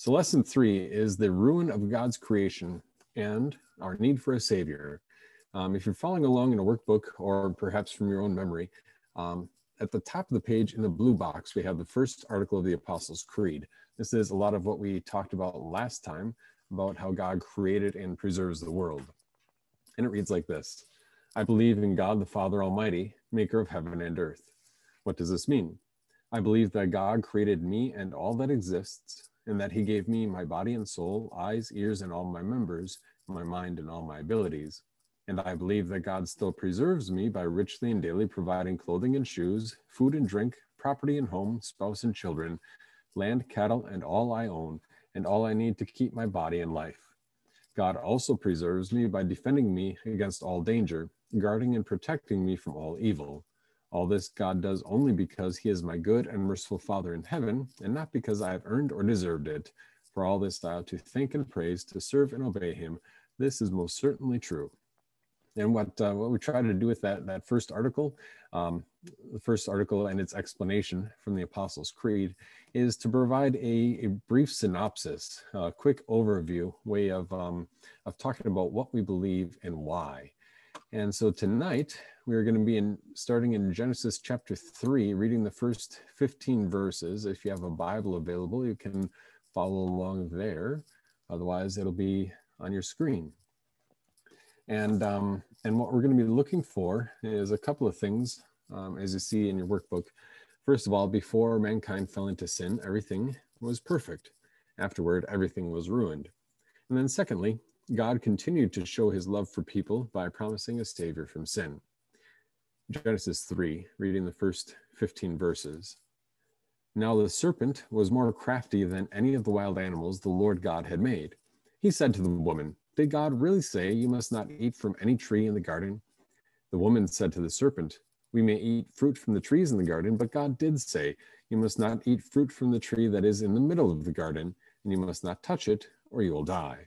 So, lesson three is the ruin of God's creation and our need for a savior. Um, if you're following along in a workbook or perhaps from your own memory, um, at the top of the page in the blue box, we have the first article of the Apostles' Creed. This is a lot of what we talked about last time about how God created and preserves the world. And it reads like this I believe in God the Father Almighty, maker of heaven and earth. What does this mean? I believe that God created me and all that exists, and that he gave me my body and soul, eyes, ears, and all my members, my mind, and all my abilities. And I believe that God still preserves me by richly and daily providing clothing and shoes, food and drink, property and home, spouse and children, land, cattle, and all I own, and all I need to keep my body and life. God also preserves me by defending me against all danger, guarding and protecting me from all evil. All this God does only because he is my good and merciful Father in heaven, and not because I have earned or deserved it. For all this I ought to thank and praise, to serve and obey him. This is most certainly true. And what uh, what we try to do with that that first article, um, the first article and its explanation from the Apostles' Creed, is to provide a, a brief synopsis, a quick overview way of um, of talking about what we believe and why. And so tonight we're going to be in starting in Genesis chapter three, reading the first 15 verses. If you have a Bible available, you can follow along there. Otherwise, it'll be on your screen. And, um, and what we're going to be looking for is a couple of things, um, as you see in your workbook. First of all, before mankind fell into sin, everything was perfect. Afterward, everything was ruined. And then, secondly, God continued to show his love for people by promising a savior from sin. Genesis 3, reading the first 15 verses. Now the serpent was more crafty than any of the wild animals the Lord God had made. He said to the woman, did God really say you must not eat from any tree in the garden? The woman said to the serpent, We may eat fruit from the trees in the garden, but God did say, You must not eat fruit from the tree that is in the middle of the garden, and you must not touch it, or you will die.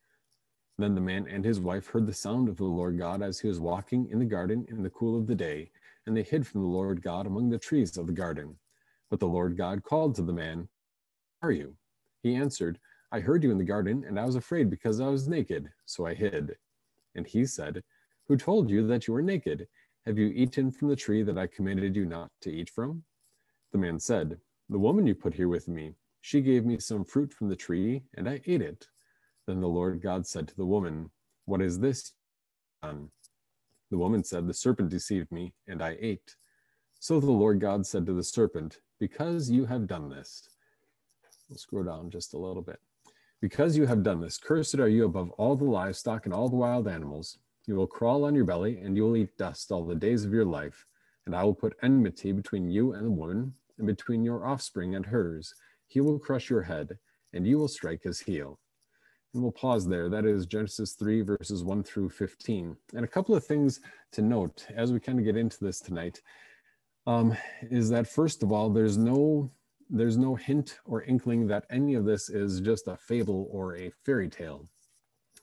Then the man and his wife heard the sound of the Lord God as he was walking in the garden in the cool of the day, and they hid from the Lord God among the trees of the garden. But the Lord God called to the man, are you? He answered, I heard you in the garden, and I was afraid because I was naked, so I hid. And he said, Who told you that you were naked? Have you eaten from the tree that I commanded you not to eat from? The man said, The woman you put here with me, she gave me some fruit from the tree, and I ate it. Then the Lord God said to the woman, What is this done? The woman said, The serpent deceived me, and I ate. So the Lord God said to the serpent, Because you have done this, We'll scroll down just a little bit. Because you have done this, cursed are you above all the livestock and all the wild animals. You will crawl on your belly, and you will eat dust all the days of your life. And I will put enmity between you and the woman, and between your offspring and hers. He will crush your head, and you will strike his heel. And we'll pause there. That is Genesis 3, verses 1 through 15. And a couple of things to note as we kind of get into this tonight um, is that, first of all, there's no there's no hint or inkling that any of this is just a fable or a fairy tale.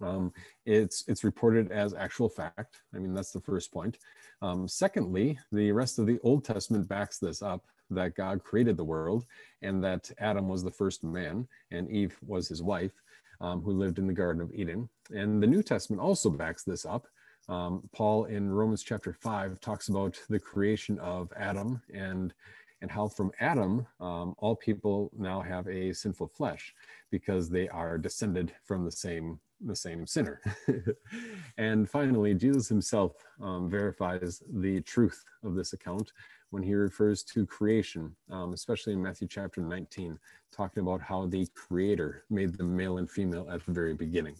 Um, it's it's reported as actual fact. I mean, that's the first point. Um, secondly, the rest of the Old Testament backs this up that God created the world and that Adam was the first man and Eve was his wife um, who lived in the Garden of Eden. And the New Testament also backs this up. Um, Paul in Romans chapter 5 talks about the creation of Adam and and how from Adam, um, all people now have a sinful flesh because they are descended from the same the same sinner. and finally, Jesus himself um, verifies the truth of this account when he refers to creation, um, especially in Matthew chapter 19, talking about how the creator made them male and female at the very beginning.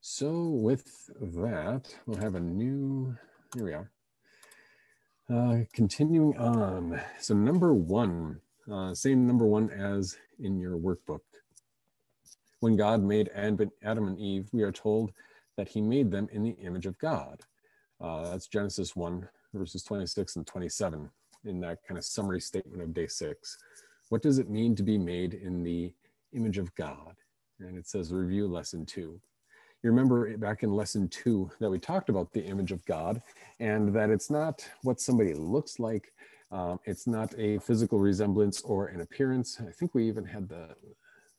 So with that, we'll have a new, here we are. Uh, continuing on. So number one, uh, same number one as in your workbook. When God made Adam and Eve, we are told that he made them in the image of God. Uh, that's Genesis 1, verses 26 and 27, in that kind of summary statement of day six. What does it mean to be made in the image of God? And it says, review lesson two. You remember back in lesson two that we talked about the image of God and that it's not what somebody looks like, um, it's not a physical resemblance or an appearance. I think we even had the,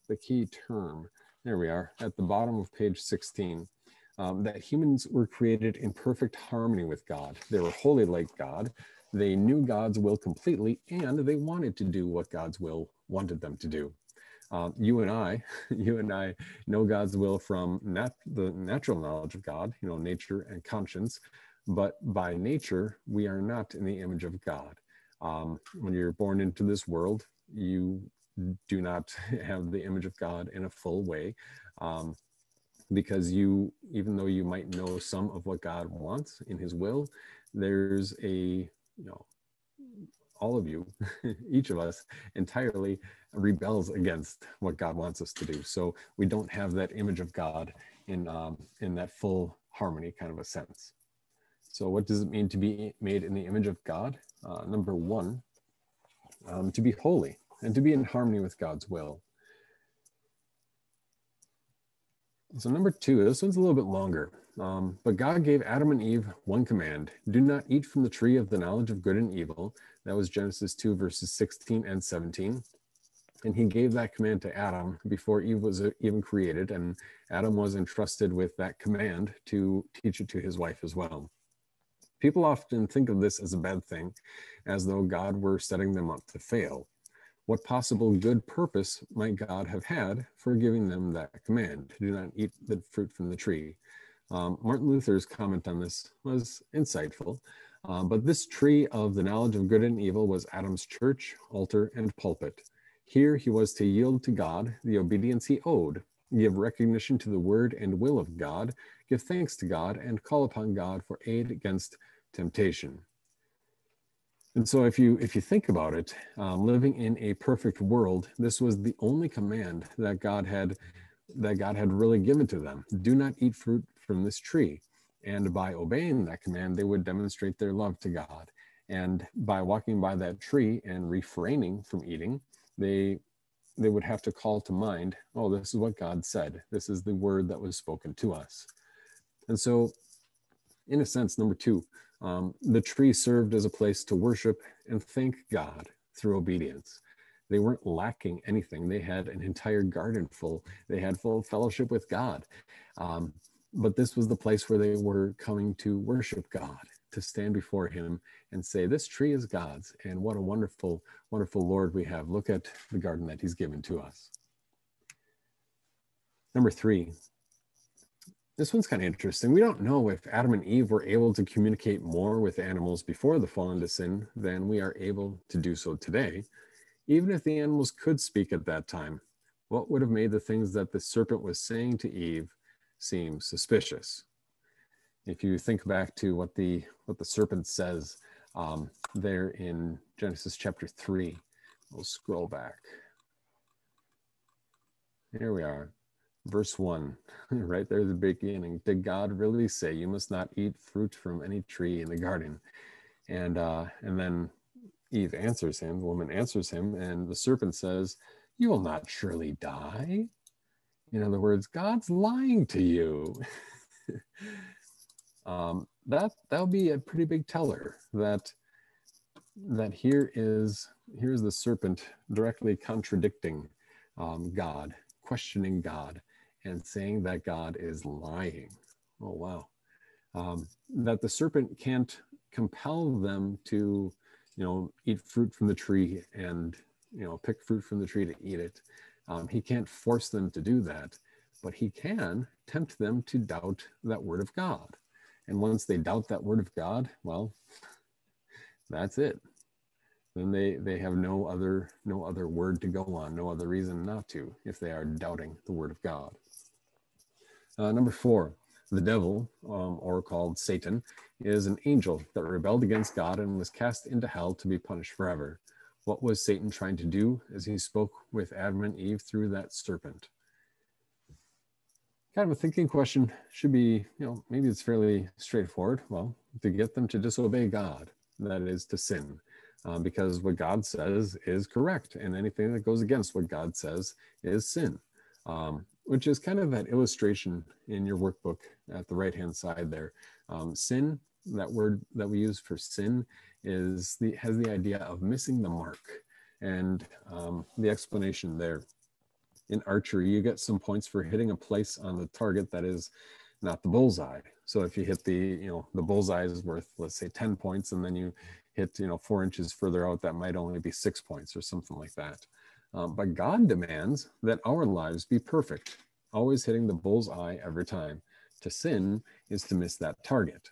the key term. There we are at the bottom of page 16. Um, that humans were created in perfect harmony with God. They were holy like God. They knew God's will completely and they wanted to do what God's will wanted them to do. Um, you and I, you and I know God's will from nat- the natural knowledge of God, you know, nature and conscience, but by nature, we are not in the image of God. Um, when you're born into this world, you do not have the image of God in a full way. Um, because you, even though you might know some of what God wants in his will, there's a, you know, all of you, each of us entirely rebels against what God wants us to do. So we don't have that image of God in, um, in that full harmony kind of a sense. So what does it mean to be made in the image of God? Uh, number one, um, to be holy and to be in harmony with God's will. So number two, this one's a little bit longer. Um, but God gave Adam and Eve one command, do not eat from the tree of the knowledge of good and evil. That was Genesis 2 verses 16 and 17. And he gave that command to Adam before Eve was even created. And Adam was entrusted with that command to teach it to his wife as well. People often think of this as a bad thing, as though God were setting them up to fail. What possible good purpose might God have had for giving them that command? Do not eat the fruit from the tree. Um, Martin Luther's comment on this was insightful. Um, but this tree of the knowledge of good and evil was Adam's church, altar, and pulpit. Here he was to yield to God the obedience he owed, give recognition to the word and will of God, give thanks to God, and call upon God for aid against temptation. And so if you if you think about it, um, living in a perfect world, this was the only command that God had that God had really given to them. Do not eat fruit from this tree. And by obeying that command, they would demonstrate their love to God. And by walking by that tree and refraining from eating, they they would have to call to mind, oh, this is what God said. This is the word that was spoken to us. And so, in a sense, number two, um, the tree served as a place to worship and thank God through obedience. They weren't lacking anything. They had an entire garden full. They had full fellowship with God. Um, but this was the place where they were coming to worship God, to stand before Him and say, This tree is God's. And what a wonderful, wonderful Lord we have. Look at the garden that He's given to us. Number three, this one's kind of interesting. We don't know if Adam and Eve were able to communicate more with animals before the fall into sin than we are able to do so today. Even if the animals could speak at that time, what would have made the things that the serpent was saying to Eve seem suspicious? If you think back to what the what the serpent says um, there in Genesis chapter three, we'll scroll back. Here we are verse 1 right there at the beginning did god really say you must not eat fruit from any tree in the garden and uh and then eve answers him the woman answers him and the serpent says you will not surely die in other words god's lying to you um that that'll be a pretty big teller that that here is here's the serpent directly contradicting um, god questioning god and saying that God is lying. Oh, wow. Um, that the serpent can't compel them to, you know, eat fruit from the tree and, you know, pick fruit from the tree to eat it. Um, he can't force them to do that, but he can tempt them to doubt that word of God. And once they doubt that word of God, well, that's it. Then they, they have no other no other word to go on, no other reason not to, if they are doubting the word of God. Uh, number four, the devil, um, or called Satan, is an angel that rebelled against God and was cast into hell to be punished forever. What was Satan trying to do as he spoke with Adam and Eve through that serpent? kind of a thinking question should be, you know, maybe it's fairly straightforward. Well, to get them to disobey God, that is to sin, um, because what God says is correct, and anything that goes against what God says is sin, um, which is kind of that illustration in your workbook at the right hand side there. Um, sin, that word that we use for sin, is the has the idea of missing the mark, and um, the explanation there in archery, you get some points for hitting a place on the target that is not the bullseye. So if you hit the, you know, the bullseye is worth, let's say 10 points, and then you hit, you know, four inches further out, that might only be six points or something like that. Um, but God demands that our lives be perfect, always hitting the bullseye every time. To sin is to miss that target.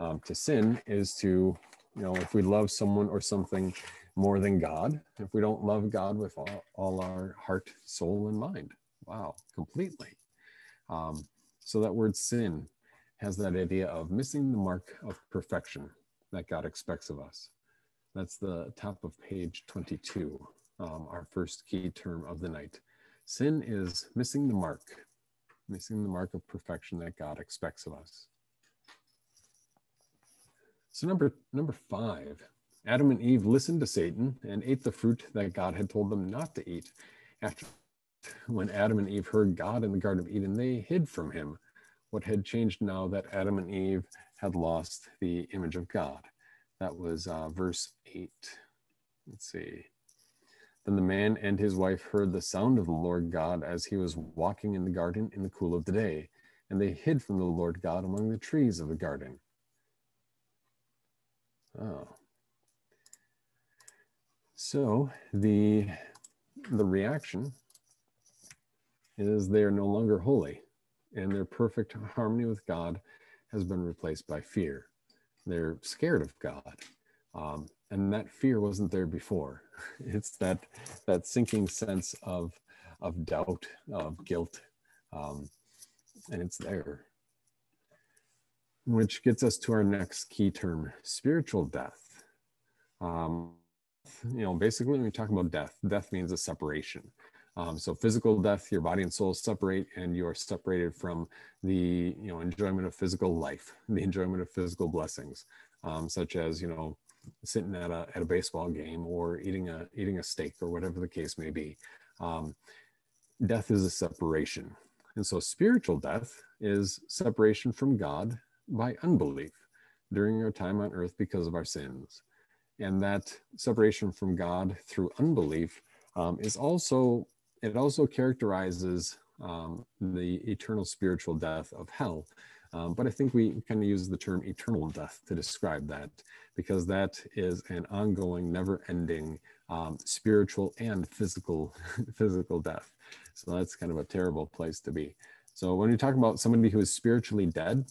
Um, to sin is to, you know, if we love someone or something more than God if we don't love God with all, all our heart, soul, and mind. Wow, completely. Um, so that word sin has that idea of missing the mark of perfection that God expects of us. That's the top of page 22, um, our first key term of the night. Sin is missing the mark, missing the mark of perfection that God expects of us. So number number five, Adam and Eve listened to Satan and ate the fruit that God had told them not to eat. After when Adam and Eve heard God in the Garden of Eden, they hid from him. What had changed now that Adam and Eve had lost the image of God? That was uh, verse 8. Let's see. Then the man and his wife heard the sound of the Lord God as he was walking in the garden in the cool of the day, and they hid from the Lord God among the trees of the garden. Oh, so the, the reaction is they are no longer holy and their perfect harmony with God has been replaced by fear. They're scared of God. Um, and that fear wasn't there before. It's that, that sinking sense of, of doubt, of guilt, um, and it's there. Which gets us to our next key term, spiritual death. Um, you know, basically when we talk about death, death means a separation. Um, so physical death, your body and soul separate, and you are separated from the you know enjoyment of physical life, the enjoyment of physical blessings, um, such as you know sitting at a at a baseball game or eating a eating a steak or whatever the case may be. Um, death is a separation, and so spiritual death is separation from God by unbelief during our time on earth because of our sins and that separation from God through unbelief um, is also it also characterizes um, the eternal spiritual death of hell. Um, but I think we kind of use the term eternal death to describe that because that is an ongoing, never-ending um, spiritual and physical physical death. So that's kind of a terrible place to be. So when you talk about somebody who is spiritually dead,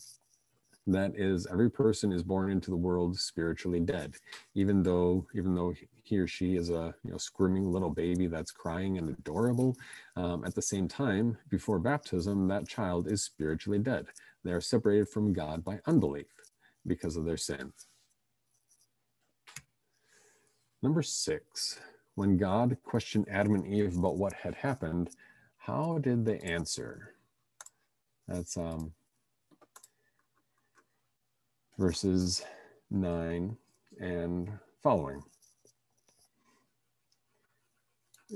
that is every person is born into the world spiritually dead. Even though even though he or she is a you know screaming little baby that's crying and adorable um, at the same time before baptism that child is spiritually dead. They are separated from god by unbelief because of their sin. Number six when god questioned adam and eve about what had happened how did they answer? That's um verses 9 and following.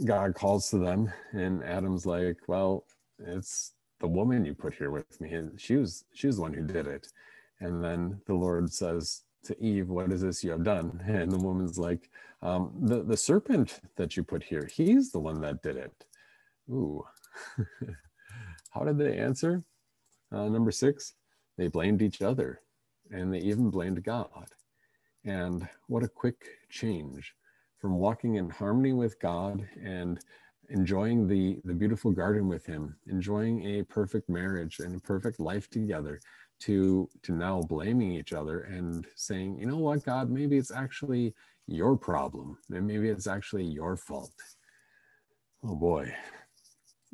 God calls to them, and Adam's like, Well, it's the woman you put here with me. And she was she was the one who did it. And then the Lord says to Eve, What is this you have done? And the woman's like, um, the, the serpent that you put here, he's the one that did it. Ooh. How did they answer? Uh, number six, they blamed each other and they even blamed God. And what a quick change from walking in harmony with God and enjoying the, the beautiful garden with Him, enjoying a perfect marriage and a perfect life together, to, to now blaming each other and saying, you know what, God, maybe it's actually your problem, and maybe it's actually your fault. Oh boy,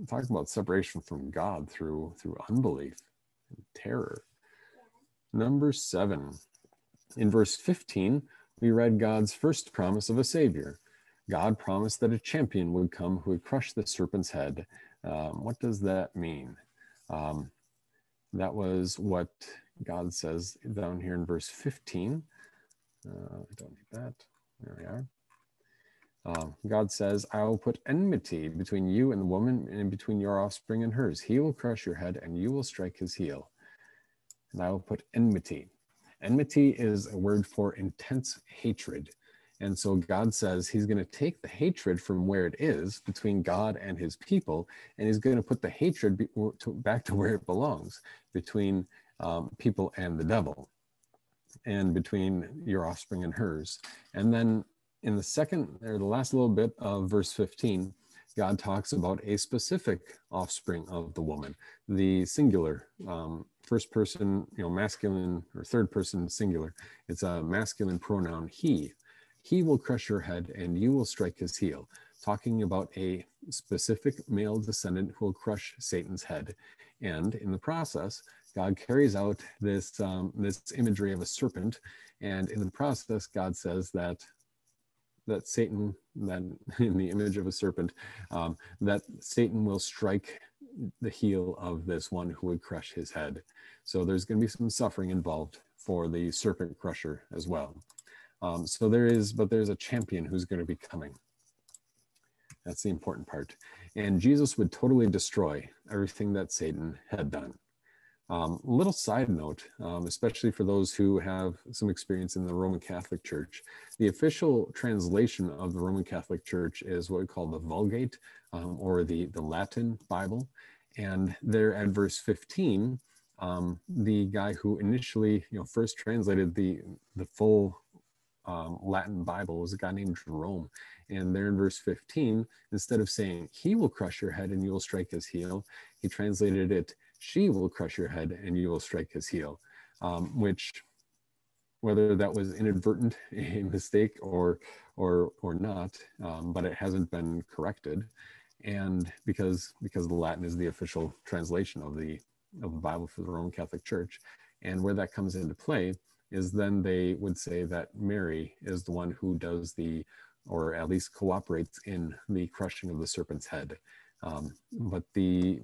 talking about separation from God through through unbelief and terror. Number seven. In verse 15, we read God's first promise of a Savior. God promised that a champion would come who would crush the serpent's head. Um, what does that mean? Um, that was what God says down here in verse 15. Uh, I don't need that. There we are. Uh, God says, I will put enmity between you and the woman, and between your offspring and hers. He will crush your head, and you will strike his heel. And I will put enmity. Enmity is a word for intense hatred. And so God says he's going to take the hatred from where it is between God and his people, and he's going to put the hatred be, to, back to where it belongs between um, people and the devil, and between your offspring and hers. And then in the second or the last little bit of verse 15, God talks about a specific offspring of the woman, the singular, um, first person, you know, masculine or third person singular. It's a masculine pronoun, he. He will crush your head and you will strike his heel, talking about a specific male descendant who will crush Satan's head. And in the process, God carries out this, um, this imagery of a serpent. And in the process, God says that that Satan, then in the image of a serpent, um, that Satan will strike the heel of this one who would crush his head. So there's going to be some suffering involved for the serpent crusher as well. Um, so there is, but there's a champion who's going to be coming. That's the important part. And Jesus would totally destroy everything that Satan had done. Um, little side note, um, especially for those who have some experience in the Roman Catholic Church, the official translation of the Roman Catholic Church is what we call the Vulgate um, or the, the Latin Bible. And there at verse 15, um, the guy who initially, you know, first translated the, the full um, Latin Bible was a guy named Jerome. And there in verse 15, instead of saying, He will crush your head and you will strike his heel, he translated it, She will crush your head and you will strike his heel, um, which whether that was inadvertent, a mistake, or or or not, um, but it hasn't been corrected, and because because the Latin is the official translation of the of the Bible for the Roman Catholic Church, and where that comes into play is then they would say that Mary is the one who does the, or at least cooperates in the crushing of the serpent's head. Um, but the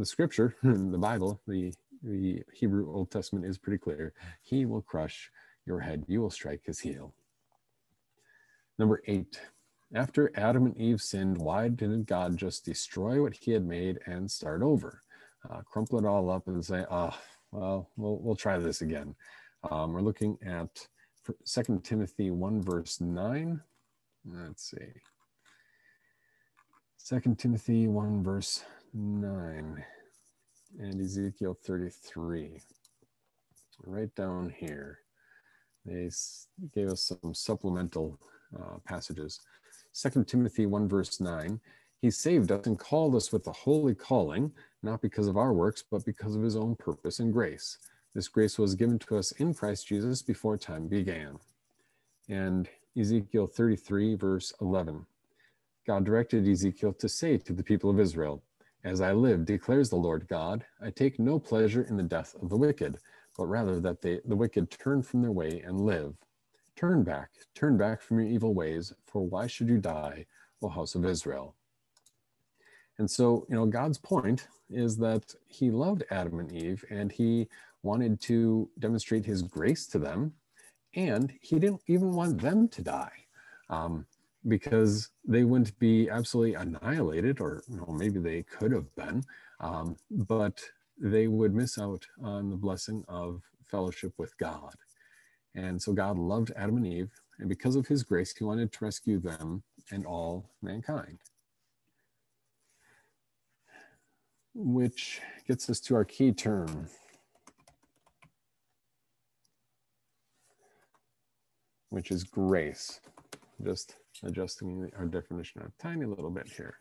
the scripture, the Bible, the the Hebrew Old Testament is pretty clear. He will crush your head; you will strike his heel. Number eight. After Adam and Eve sinned, why didn't God just destroy what he had made and start over? Uh, crumple it all up and say, oh, well, well, we'll try this again. Um, we're looking at Second Timothy 1, verse 9. Let's see. Second Timothy 1, verse 9, and Ezekiel 33. Right down here, they gave us some supplemental uh, passages. Second Timothy 1, verse 9. He saved us and called us with a holy calling, not because of our works, but because of his own purpose and grace this grace was given to us in Christ Jesus before time began. And Ezekiel 33, verse 11. God directed Ezekiel to say to the people of Israel, As I live, declares the Lord God, I take no pleasure in the death of the wicked, but rather that they, the wicked turn from their way and live. Turn back, turn back from your evil ways, for why should you die, O house of Israel? And so, you know, God's point is that he loved Adam and Eve and he wanted to demonstrate his grace to them, and he didn't even want them to die. Um, because they wouldn't be absolutely annihilated, or maybe they could have been, um, but they would miss out on the blessing of fellowship with God. And so God loved Adam and Eve, and because of his grace, he wanted to rescue them and all mankind. Which gets us to our key term which is grace. Just adjusting our definition a tiny little bit here.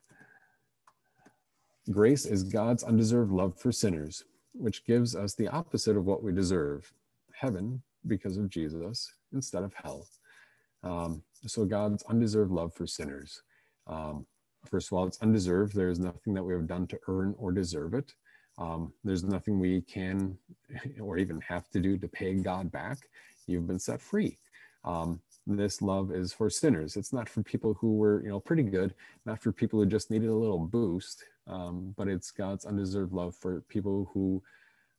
Grace is God's undeserved love for sinners, which gives us the opposite of what we deserve heaven because of Jesus instead of hell. Um, so, God's undeserved love for sinners. Um, first of all, it's undeserved. There is nothing that we have done to earn or deserve it. Um, there's nothing we can or even have to do to pay God back. You've been set free. Um, this love is for sinners. It's not for people who were, you know, pretty good, not for people who just needed a little boost. um, but it's God's undeserved love for people who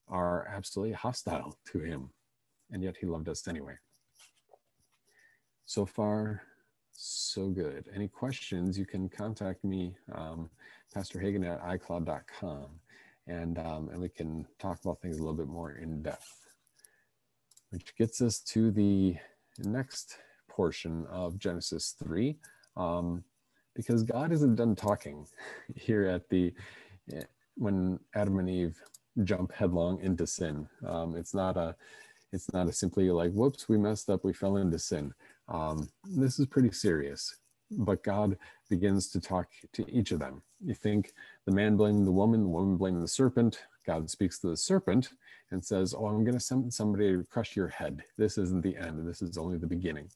are absolutely hostile to Him, and yet He loved us anyway. So far, so good. Any questions, you can contact me, um, Pastor Hagen at iCloud.com, and, um, and we can talk about things a little bit more in depth. Which gets us to the next portion of Genesis 3. Um, because God isn't done talking here at the when Adam and Eve jump headlong into sin. Um, it's not a it's not a simply like whoops we messed up we fell into sin. Um, this is pretty serious. But God begins to talk to each of them. You think the man blamed the woman, the woman blamed the serpent. God speaks to the serpent and says, Oh, I'm going to send somebody to crush your head. This isn't the end. This is only the beginning.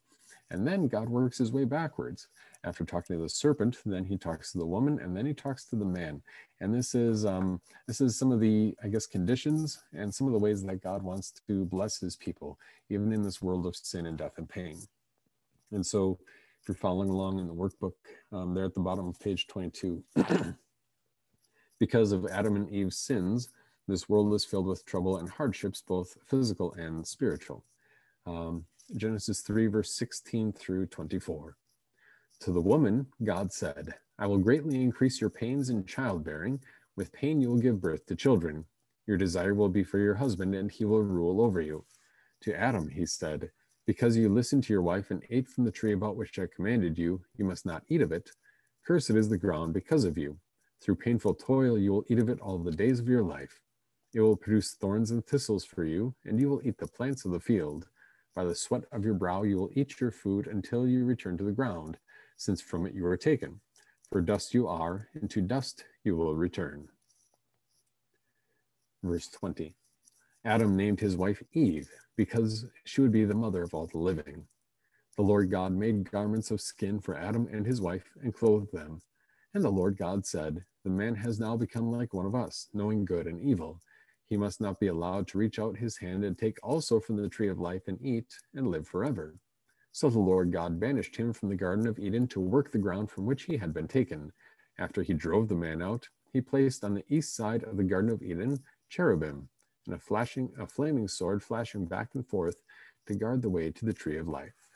And then God works his way backwards. After talking to the serpent, then he talks to the woman, and then he talks to the man. And this is um, this is some of the, I guess, conditions and some of the ways that God wants to bless his people, even in this world of sin and death and pain. And so, if you're following along in the workbook, um, there at the bottom of page 22, because of Adam and Eve's sins, this world is filled with trouble and hardships, both physical and spiritual. Um, Genesis 3, verse 16 through 24. To the woman, God said, I will greatly increase your pains in childbearing. With pain, you will give birth to children. Your desire will be for your husband, and he will rule over you. To Adam, he said, Because you listened to your wife and ate from the tree about which I commanded you, you must not eat of it. Cursed is the ground because of you. Through painful toil, you will eat of it all the days of your life. It will produce thorns and thistles for you, and you will eat the plants of the field. By the sweat of your brow you will eat your food until you return to the ground, since from it you were taken. For dust you are, and to dust you will return. Verse 20 Adam named his wife Eve, because she would be the mother of all the living. The Lord God made garments of skin for Adam and his wife and clothed them. And the Lord God said, The man has now become like one of us, knowing good and evil. He must not be allowed to reach out his hand and take also from the tree of life and eat and live forever. So the Lord God banished him from the Garden of Eden to work the ground from which he had been taken. After he drove the man out, he placed on the east side of the Garden of Eden cherubim and a flashing, a flaming sword flashing back and forth to guard the way to the tree of life.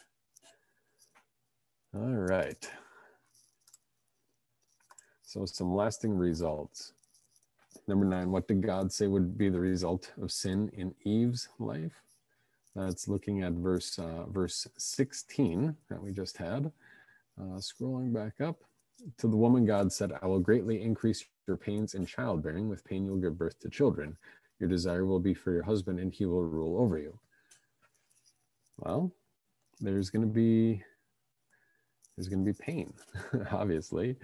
All right. So some lasting results. Number nine, what did God say would be the result of sin in Eve's life? That's looking at verse uh, verse 16 that we just had. Uh, scrolling back up to the woman, God said, "I will greatly increase your pains in childbearing. With pain, you'll give birth to children. Your desire will be for your husband, and he will rule over you." Well, there's going to be there's going to be pain, obviously,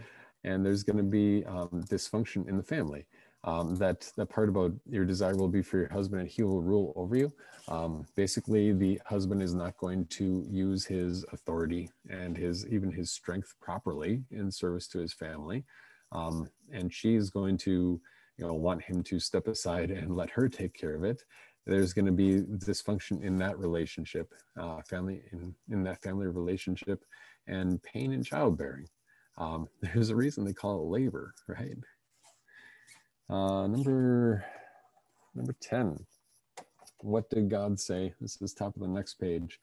and there's going to be um, dysfunction in the family um, that the part about your desire will be for your husband and he will rule over you. Um, basically, the husband is not going to use his authority and his even his strength properly in service to his family, um, and she's going to you know want him to step aside and let her take care of it. There's going to be dysfunction in that relationship, uh, family in in that family relationship, and pain in childbearing. Um, there's a reason they call it labor, right? Uh, number number 10. What did God say? This is top of the next page.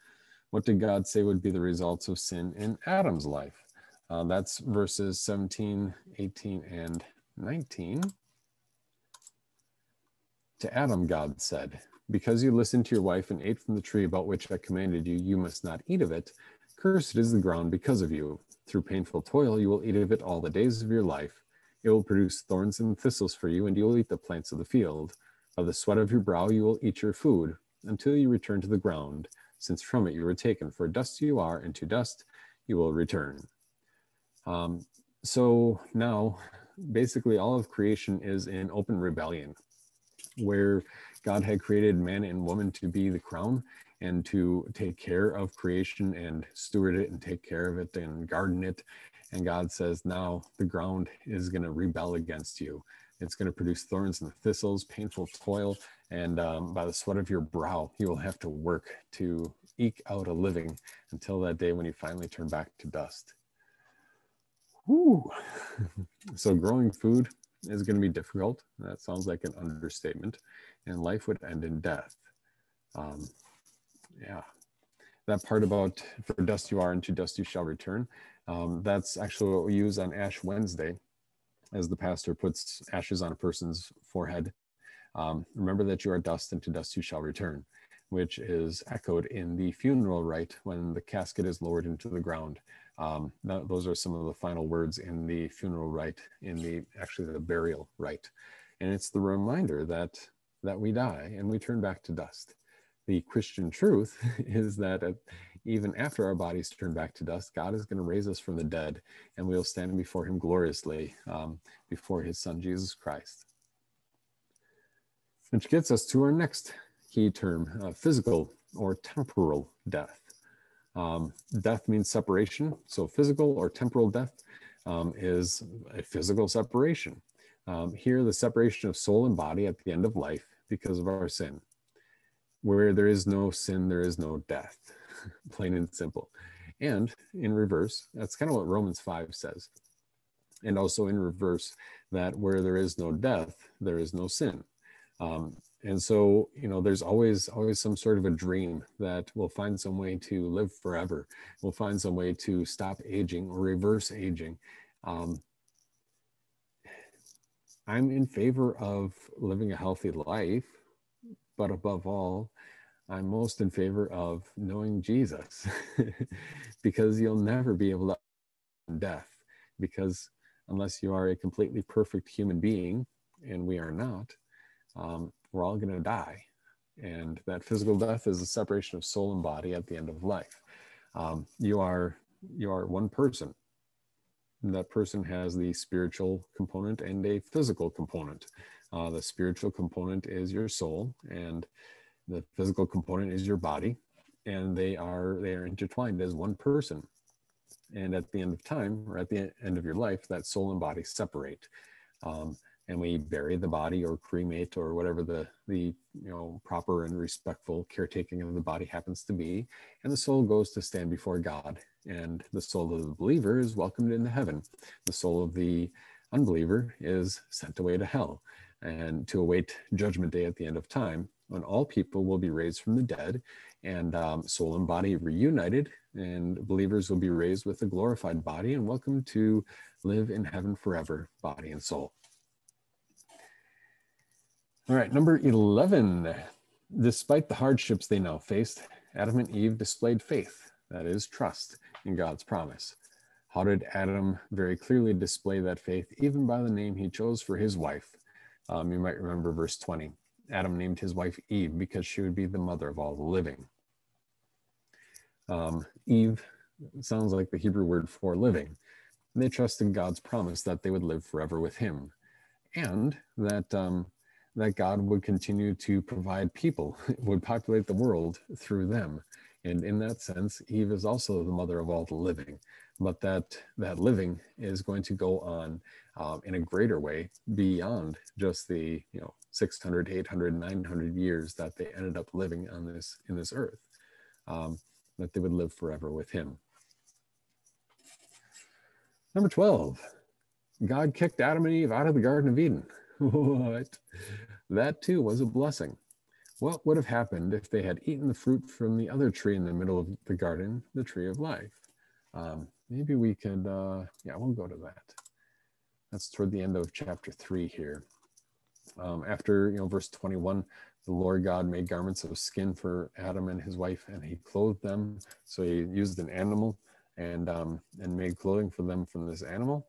What did God say would be the results of sin in Adam's life? Uh, that's verses 17, 18, and 19. To Adam, God said, Because you listened to your wife and ate from the tree about which I commanded you, you must not eat of it. Cursed is the ground because of you. Through painful toil, you will eat of it all the days of your life. It will produce thorns and thistles for you, and you will eat the plants of the field. Of the sweat of your brow you will eat your food, until you return to the ground, since from it you were taken. For dust you are, and to dust you will return. Um, so now, basically, all of creation is in open rebellion, where God had created man and woman to be the crown and to take care of creation and steward it and take care of it and garden it and God says, now the ground is going to rebel against you. It's going to produce thorns and thistles, painful toil, and um, by the sweat of your brow, you will have to work to eke out a living until that day when you finally turn back to dust. Whew. so, growing food is going to be difficult. That sounds like an understatement. And life would end in death. Um, yeah. That part about for dust you are and to dust you shall return. Um, that's actually what we use on Ash Wednesday as the pastor puts ashes on a person's forehead. Um, remember that you are dust and to dust you shall return, which is echoed in the funeral rite when the casket is lowered into the ground. Um, that, those are some of the final words in the funeral rite, in the actually the burial rite, and it's the reminder that that we die and we turn back to dust. The Christian truth is that at, even after our bodies turn back to dust, God is going to raise us from the dead, and we will stand before Him gloriously um, before His Son Jesus Christ. Which gets us to our next key term: uh, physical or temporal death. Um, death means separation. So physical or temporal death um, is a physical separation. Um, here, the separation of soul and body at the end of life because of our sin. Where there is no sin, there is no death, plain and simple. And in reverse, that's kind of what Romans 5 says. And also in reverse, that where there is no death, there is no sin. Um, and so you know there's always always some sort of a dream that we'll find some way to live forever we'll find some way to stop aging or reverse aging um, i'm in favor of living a healthy life but above all i'm most in favor of knowing jesus because you'll never be able to death because unless you are a completely perfect human being and we are not um, we're all going to die. And that physical death is a separation of soul and body at the end of life. Um, you are you are one person. And that person has the spiritual component and a physical component. Uh, the spiritual component is your soul, and the physical component is your body, and they are they are intertwined as one person. And at the end of time, or at the end of your life, that soul and body separate. Um, and we bury the body or cremate or whatever the the you know proper and respectful caretaking of the body happens to be. And the soul goes to stand before god. And the soul of the believer is welcomed into heaven. The soul of the unbeliever is sent away to hell and to await judgment day at the end of time when all people will be raised from the dead and um, soul and body reunited and believers will be raised with a glorified body and welcome to live in heaven forever body and soul all right, number 11. Despite the hardships they now faced, Adam and Eve displayed faith, that is, trust in God's promise. How did Adam very clearly display that faith, even by the name he chose for his wife? Um, you might remember verse 20. Adam named his wife Eve because she would be the mother of all the living. Um, Eve sounds like the Hebrew word for living. They trusted God's promise that they would live forever with him and that um, that God would continue to provide people, would populate the world through them. And in that sense, Eve is also the mother of all the living. But that that living is going to go on um, in a greater way beyond just the you know 600, 800, 900 years that they ended up living on this in this earth. Um, that they would live forever with Him. Number 12, God kicked Adam and Eve out of the Garden of Eden. what? That too was a blessing. What would have happened if they had eaten the fruit from the other tree in the middle of the garden, the tree of life? Um, maybe we could, uh, yeah, we'll go to that. That's toward the end of chapter three here. Um, after, you know, verse 21, the Lord God made garments of skin for Adam and his wife, and he clothed them. So he used an animal and um, and made clothing for them from this animal.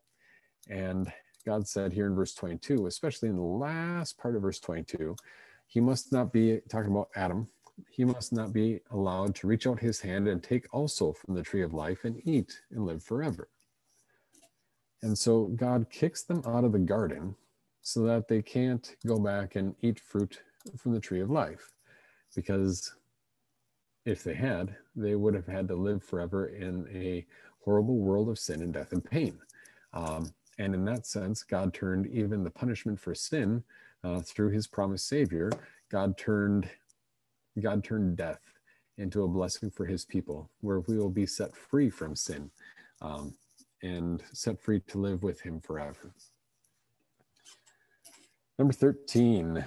And God said here in verse 22, especially in the last part of verse 22, he must not be talking about Adam. He must not be allowed to reach out his hand and take also from the tree of life and eat and live forever. And so God kicks them out of the garden so that they can't go back and eat fruit from the tree of life. Because if they had, they would have had to live forever in a horrible world of sin and death and pain. Um, and in that sense, God turned even the punishment for sin uh, through his promised savior, God turned God turned death into a blessing for his people, where we will be set free from sin um, and set free to live with him forever. Number 13,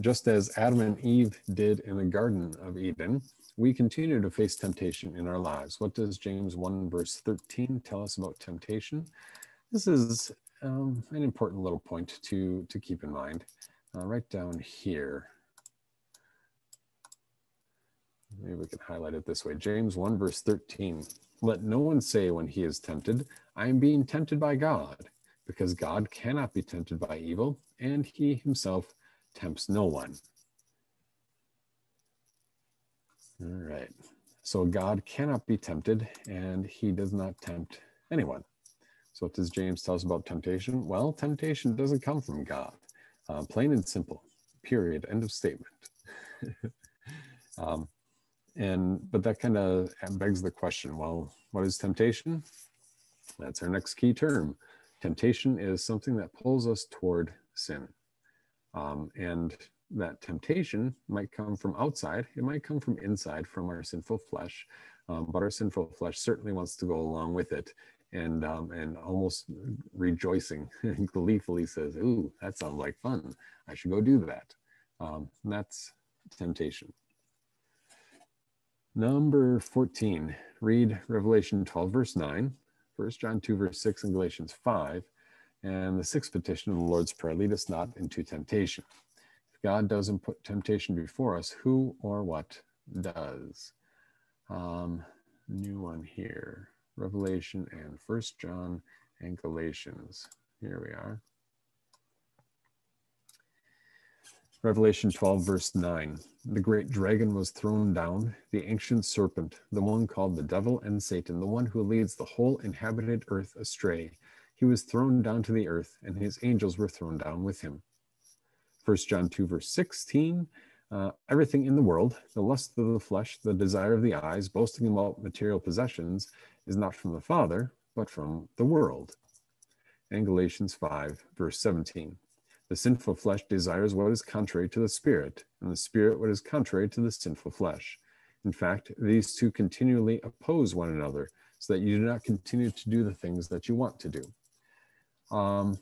just as Adam and Eve did in the Garden of Eden, we continue to face temptation in our lives. What does James 1, verse 13 tell us about temptation? This is um, an important little point to, to keep in mind. Uh, right down here. Maybe we can highlight it this way. James 1, verse 13. Let no one say when he is tempted, I am being tempted by God, because God cannot be tempted by evil, and he himself tempts no one. All right. So God cannot be tempted, and he does not tempt anyone. So, what does James tell us about temptation? Well, temptation doesn't come from God. Uh, plain and simple, period, end of statement. um, and but that kind of begs the question well what is temptation that's our next key term temptation is something that pulls us toward sin um, and that temptation might come from outside it might come from inside from our sinful flesh um, but our sinful flesh certainly wants to go along with it and um, and almost rejoicing gleefully says ooh that sounds like fun i should go do that um, that's temptation Number 14, read Revelation 12, verse 9, 1 John 2, verse 6, and Galatians 5. And the sixth petition of the Lord's Prayer lead us not into temptation. If God doesn't put temptation before us, who or what does? Um, new one here Revelation and First John and Galatians. Here we are. Revelation 12, verse 9. The great dragon was thrown down, the ancient serpent, the one called the devil and Satan, the one who leads the whole inhabited earth astray. He was thrown down to the earth, and his angels were thrown down with him. 1 John 2, verse 16. Uh, everything in the world, the lust of the flesh, the desire of the eyes, boasting about material possessions, is not from the Father, but from the world. And Galatians 5, verse 17. The sinful flesh desires what is contrary to the spirit, and the spirit what is contrary to the sinful flesh. In fact, these two continually oppose one another, so that you do not continue to do the things that you want to do. Um,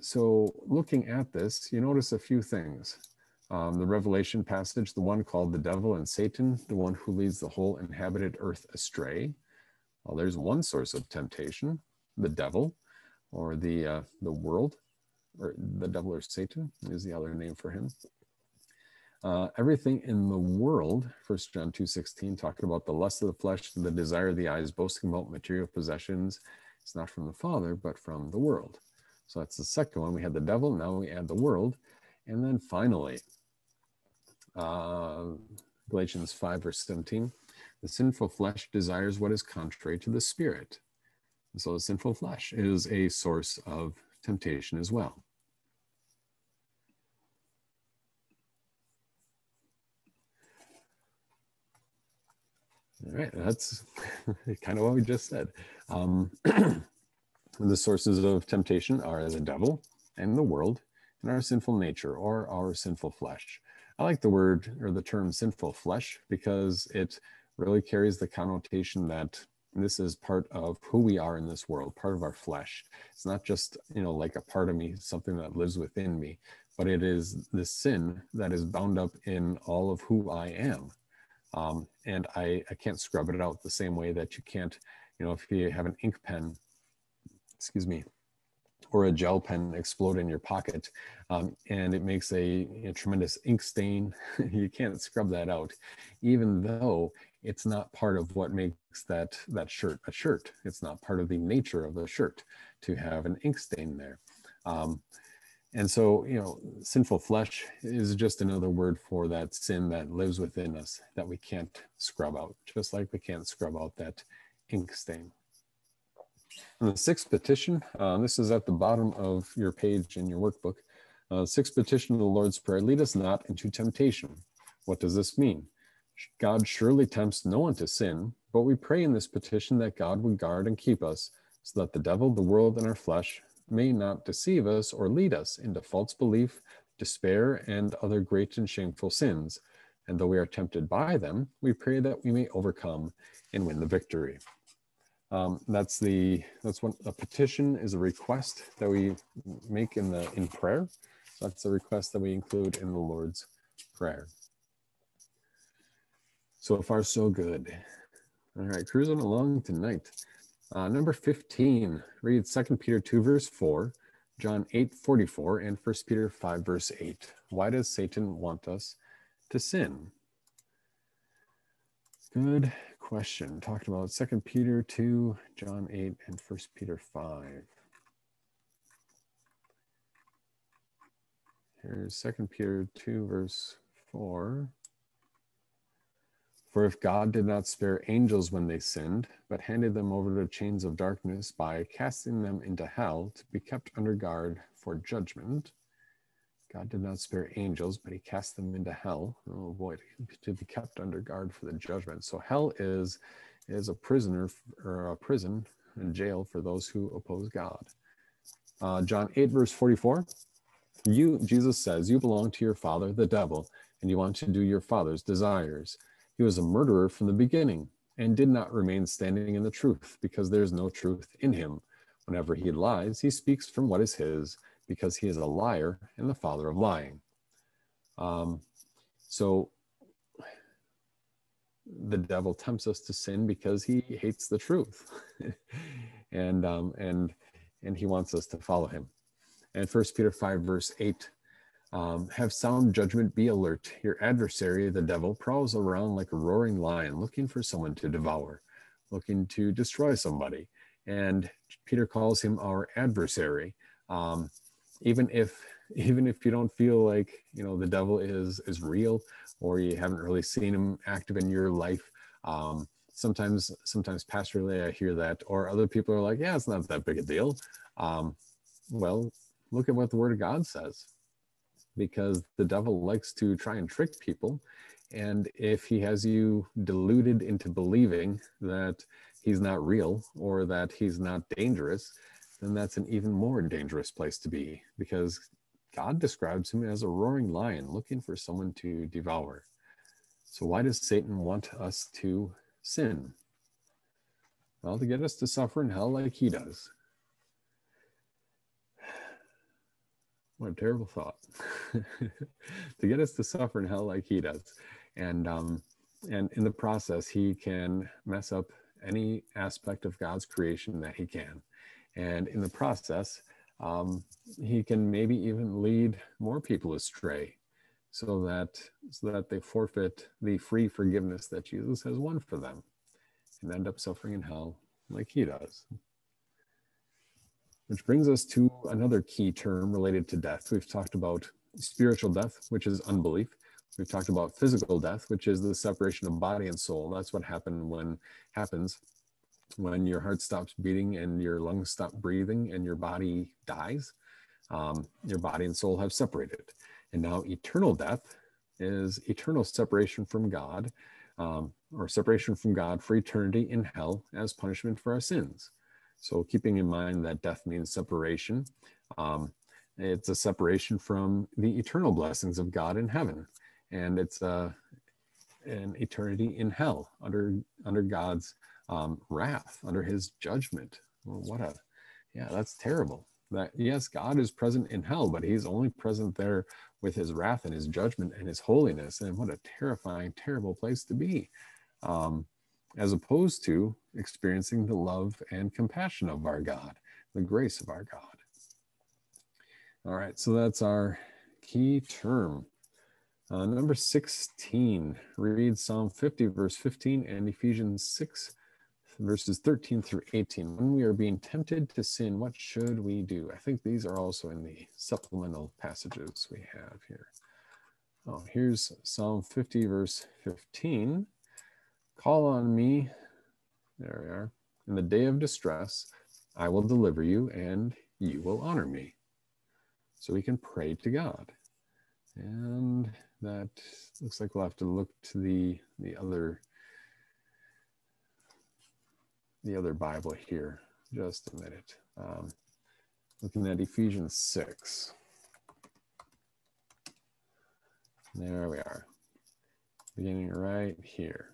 so, looking at this, you notice a few things. Um, the Revelation passage, the one called the devil and Satan, the one who leads the whole inhabited earth astray. Well, there's one source of temptation, the devil, or the uh, the world or the devil or Satan is the other name for him. Uh, everything in the world, First John 2.16, talking about the lust of the flesh, the desire of the eyes, boasting about material possessions. It's not from the Father, but from the world. So that's the second one. We had the devil, now we add the world. And then finally, uh, Galatians 5, verse 17, the sinful flesh desires what is contrary to the spirit. And so the sinful flesh is a source of temptation as well. All right, that's kind of what we just said. Um, the sources of temptation are the devil and the world and our sinful nature or our sinful flesh. I like the word or the term sinful flesh because it really carries the connotation that this is part of who we are in this world, part of our flesh. It's not just, you know, like a part of me, something that lives within me, but it is the sin that is bound up in all of who I am. Um, and I, I can't scrub it out the same way that you can't, you know, if you have an ink pen, excuse me, or a gel pen explode in your pocket um, and it makes a, a, tremendous ink stain, you can't scrub that out, even though it's not part of what makes that, that shirt a shirt. It's not part of the nature of the shirt to have an ink stain there. Um, and so, you know, sinful flesh is just another word for that sin that lives within us that we can't scrub out, just like we can't scrub out that ink stain. And the sixth petition, uh, this is at the bottom of your page in your workbook. Uh, sixth petition of the Lord's Prayer, lead us not into temptation. What does this mean? God surely tempts no one to sin, but we pray in this petition that God would guard and keep us so that the devil, the world, and our flesh may not deceive us or lead us into false belief, despair, and other great and shameful sins. And though we are tempted by them, we pray that we may overcome and win the victory. Um, that's the that's what a petition is a request that we make in the in prayer. So that's a request that we include in the Lord's prayer. So far, so good. All right, cruising along tonight. Uh, number 15, read 2 Peter 2, verse 4, John 8, 44, and 1 Peter 5, verse 8. Why does Satan want us to sin? Good question. Talked about 2 Peter 2, John 8, and 1 Peter 5. Here's 2 Peter 2, verse 4. For if God did not spare angels when they sinned, but handed them over to chains of darkness by casting them into hell to be kept under guard for judgment, God did not spare angels, but he cast them into hell. Oh boy, to be kept under guard for the judgment. So hell is is a prisoner or a prison and jail for those who oppose God. Uh, John 8, verse 44. You, Jesus says, you belong to your father, the devil, and you want to do your father's desires. He was a murderer from the beginning and did not remain standing in the truth because there is no truth in him. Whenever he lies, he speaks from what is his because he is a liar and the father of lying. Um, so the devil tempts us to sin because he hates the truth, and um, and and he wants us to follow him. And First Peter five verse eight um, have sound judgment, be alert. Your adversary, the devil, prowls around like a roaring lion, looking for someone to devour, looking to destroy somebody. And Peter calls him our adversary. Um, even if even if you don't feel like you know the devil is is real, or you haven't really seen him active in your life, um, sometimes sometimes pastorally I hear that, or other people are like, yeah, it's not that big a deal. Um, well, look at what the Word of God says because the devil likes to try and trick people. And if he has you deluded into believing that he's not real or that he's not dangerous, then that's an even more dangerous place to be because God describes him as a roaring lion looking for someone to devour. So, why does Satan want us to sin? Well, to get us to suffer in hell like he does. What a terrible thought. to get us to suffer in hell like he does. And um, and in the process, he can mess up any aspect of God's creation that he can. And in the process, um, he can maybe even lead more people astray so that so that they forfeit the free forgiveness that Jesus has won for them and end up suffering in hell like he does. Which brings us to another key term related to death. We've talked about spiritual death, which is unbelief. We've talked about physical death, which is the separation of body and soul. That's what happened when happens when your heart stops beating and your lungs stop breathing and your body dies. Um, your body and soul have separated. And now eternal death is eternal separation from God, um, or separation from God for eternity in hell as punishment for our sins. So keeping in mind that death means separation, um, it's a separation from the eternal blessings of God in heaven, and it's a an eternity in hell under under God's um, wrath, under His judgment. Well, what a yeah, that's terrible. That yes, God is present in hell, but He's only present there with His wrath and His judgment and His holiness. And what a terrifying, terrible place to be. Um, as opposed to experiencing the love and compassion of our God, the grace of our God. All right, so that's our key term. Uh, number 16, read Psalm 50, verse 15, and Ephesians 6, verses 13 through 18. When we are being tempted to sin, what should we do? I think these are also in the supplemental passages we have here. Oh, here's Psalm 50, verse 15. Call on me, there we are, in the day of distress, I will deliver you and you will honor me. So we can pray to God. And that looks like we'll have to look to the, the other the other Bible here. Just a minute. Um, looking at Ephesians 6. There we are. Beginning right here.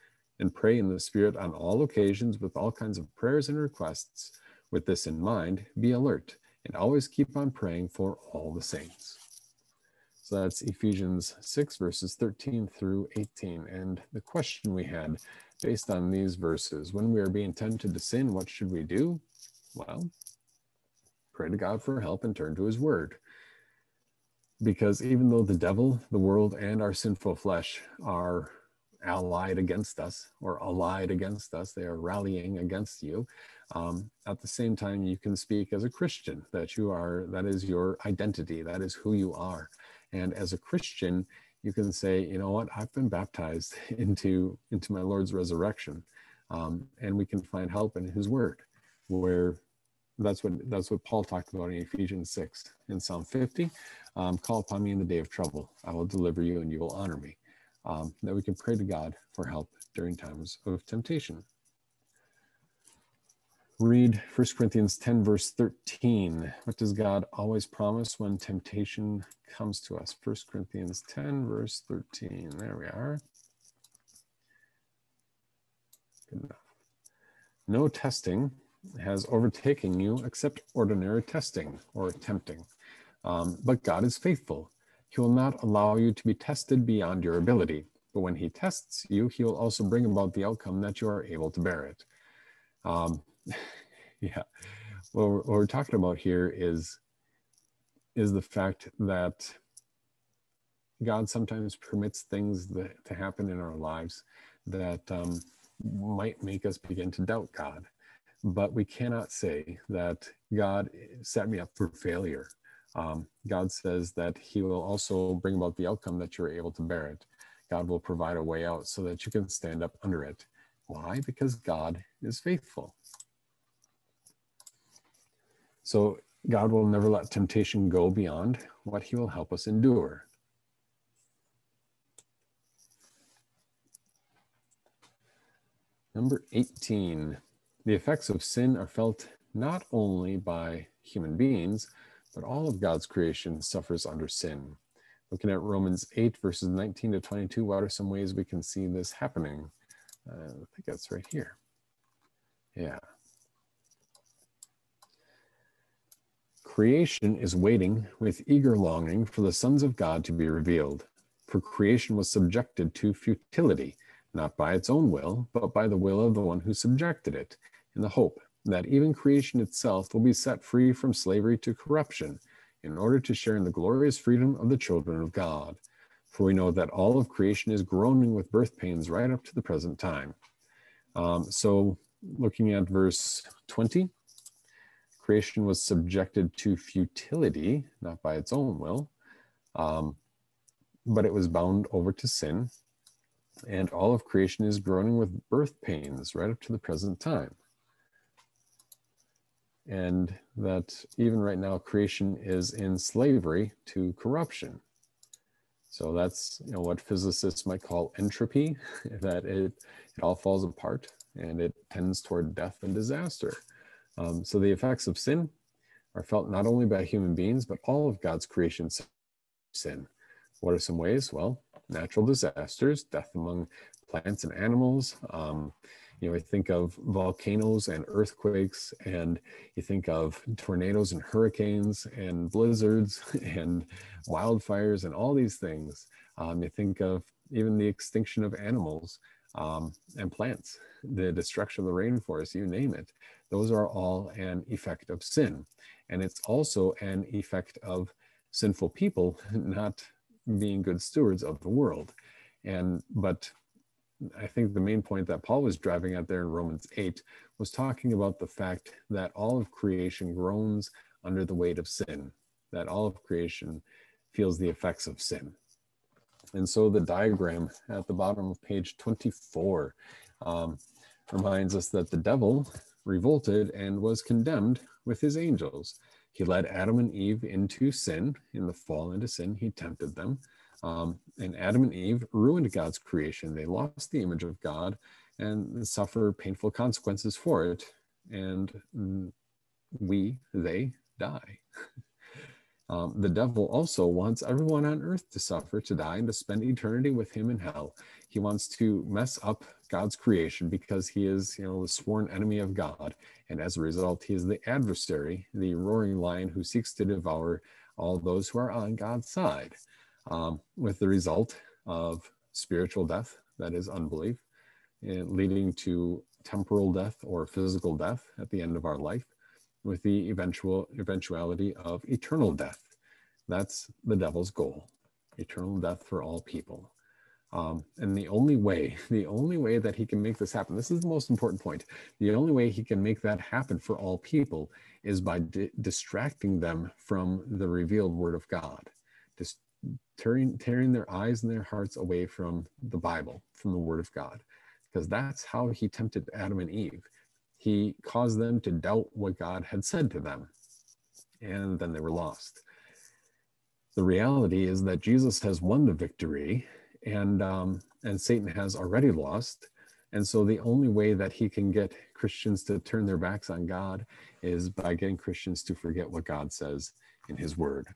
and pray in the Spirit on all occasions with all kinds of prayers and requests. With this in mind, be alert and always keep on praying for all the saints. So that's Ephesians 6, verses 13 through 18. And the question we had based on these verses when we are being tempted to sin, what should we do? Well, pray to God for help and turn to his word. Because even though the devil, the world, and our sinful flesh are allied against us or allied against us. They are rallying against you. Um, at the same time, you can speak as a Christian that you are, that is your identity, that is who you are. And as a Christian, you can say, you know what, I've been baptized into, into my Lord's resurrection. Um, and we can find help in his word, where that's what that's what Paul talked about in Ephesians 6. In Psalm 50, um, call upon me in the day of trouble. I will deliver you and you will honor me um, that we can pray to God for help during times of temptation. Read 1 Corinthians 10, verse 13. What does God always promise when temptation comes to us? 1 Corinthians 10, verse 13. There we are. Good enough. No testing has overtaken you except ordinary testing or tempting. Um, but God is faithful he will not allow you to be tested beyond your ability. But when he tests you, he will also bring about the outcome that you are able to bear it. Um, yeah. What we're, what we're talking about here is, is the fact that God sometimes permits things that, to happen in our lives that um, might make us begin to doubt God. But we cannot say that God set me up for failure um, God says that He will also bring about the outcome that you're able to bear it. God will provide a way out so that you can stand up under it. Why? Because God is faithful. So God will never let temptation go beyond what He will help us endure. Number 18. The effects of sin are felt not only by human beings, but all of God's creation suffers under sin. Looking at Romans 8, verses 19 to 22, what are some ways we can see this happening? Uh, I think that's right here. Yeah. Creation is waiting with eager longing for the sons of God to be revealed. For creation was subjected to futility, not by its own will, but by the will of the one who subjected it, in the hope that even creation itself will be set free from slavery to corruption in order to share in the glorious freedom of the children of God. For we know that all of creation is groaning with birth pains right up to the present time. Um, so, looking at verse 20, creation was subjected to futility, not by its own will, um, but it was bound over to sin. And all of creation is groaning with birth pains right up to the present time and that even right now creation is in slavery to corruption. So that's you know what physicists might call entropy that it, it all falls apart and it tends toward death and disaster. Um, so the effects of sin are felt not only by human beings but all of god's creation sin. What are some ways? Well natural disasters death among plants and animals um, you know, I think of volcanoes and earthquakes, and you think of tornadoes and hurricanes and blizzards and wildfires and all these things. Um, you think of even the extinction of animals um, and plants, the destruction of the rainforest, you name it. Those are all an effect of sin. And it's also an effect of sinful people not being good stewards of the world. And but I think the main point that Paul was driving at there in Romans 8 was talking about the fact that all of creation groans under the weight of sin, that all of creation feels the effects of sin. And so the diagram at the bottom of page 24 um, reminds us that the devil revolted and was condemned with his angels. He led Adam and Eve into sin, in the fall into sin. He tempted them. Um, and Adam and Eve ruined God's creation. They lost the image of God and suffer painful consequences for it. And we, they, die. Um, the devil also wants everyone on earth to suffer, to die, and to spend eternity with him in hell. He wants to mess up God's creation because he is, you know, the sworn enemy of God. And as a result, he is the adversary, the roaring lion who seeks to devour all those who are on God's side, um, with the result of spiritual death, that is unbelief, leading to temporal death or physical death at the end of our life with the eventual eventuality of eternal death. That's the devil's goal, eternal death for all people. Um, and the only way, the only way that he can make this happen, this is the most important point. The only way he can make that happen for all people is by di- distracting them from the revealed word of God, just tearing, tearing their eyes and their hearts away from the Bible, from the word of God, because that's how he tempted Adam and Eve he caused them to doubt what God had said to them. And then they were lost. The reality is that Jesus has won the victory and, um, and Satan has already lost. And so the only way that he can get Christians to turn their backs on God is by getting Christians to forget what God says in his word.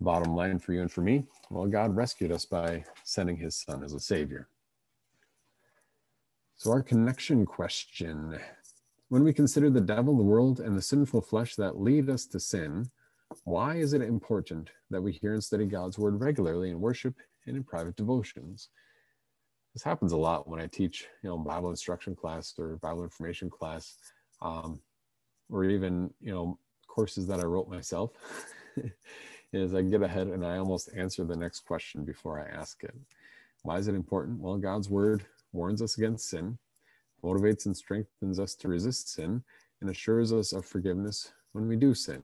Bottom line for you and for me, well, God rescued us by sending his son as a savior. So, our connection question when we consider the devil, the world, and the sinful flesh that lead us to sin, why is it important that we hear and study God's word regularly in worship and in private devotions? This happens a lot when I teach, you know, Bible instruction class or Bible information class, um, or even, you know, courses that I wrote myself. is I get ahead and I almost answer the next question before I ask it. Why is it important? Well, God's word warns us against sin motivates and strengthens us to resist sin, and assures us of forgiveness when we do sin.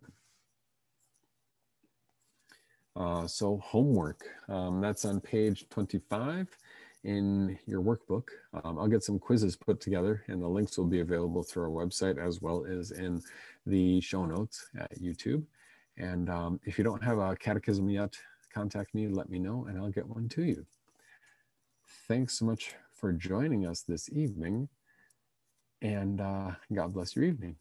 Uh, so, homework um, that's on page 25 in your workbook. Um, I'll get some quizzes put together, and the links will be available through our website as well as in the show notes at YouTube. And um, if you don't have a catechism yet, contact me, let me know, and I'll get one to you. Thanks so much for joining us this evening and uh, God bless your evening.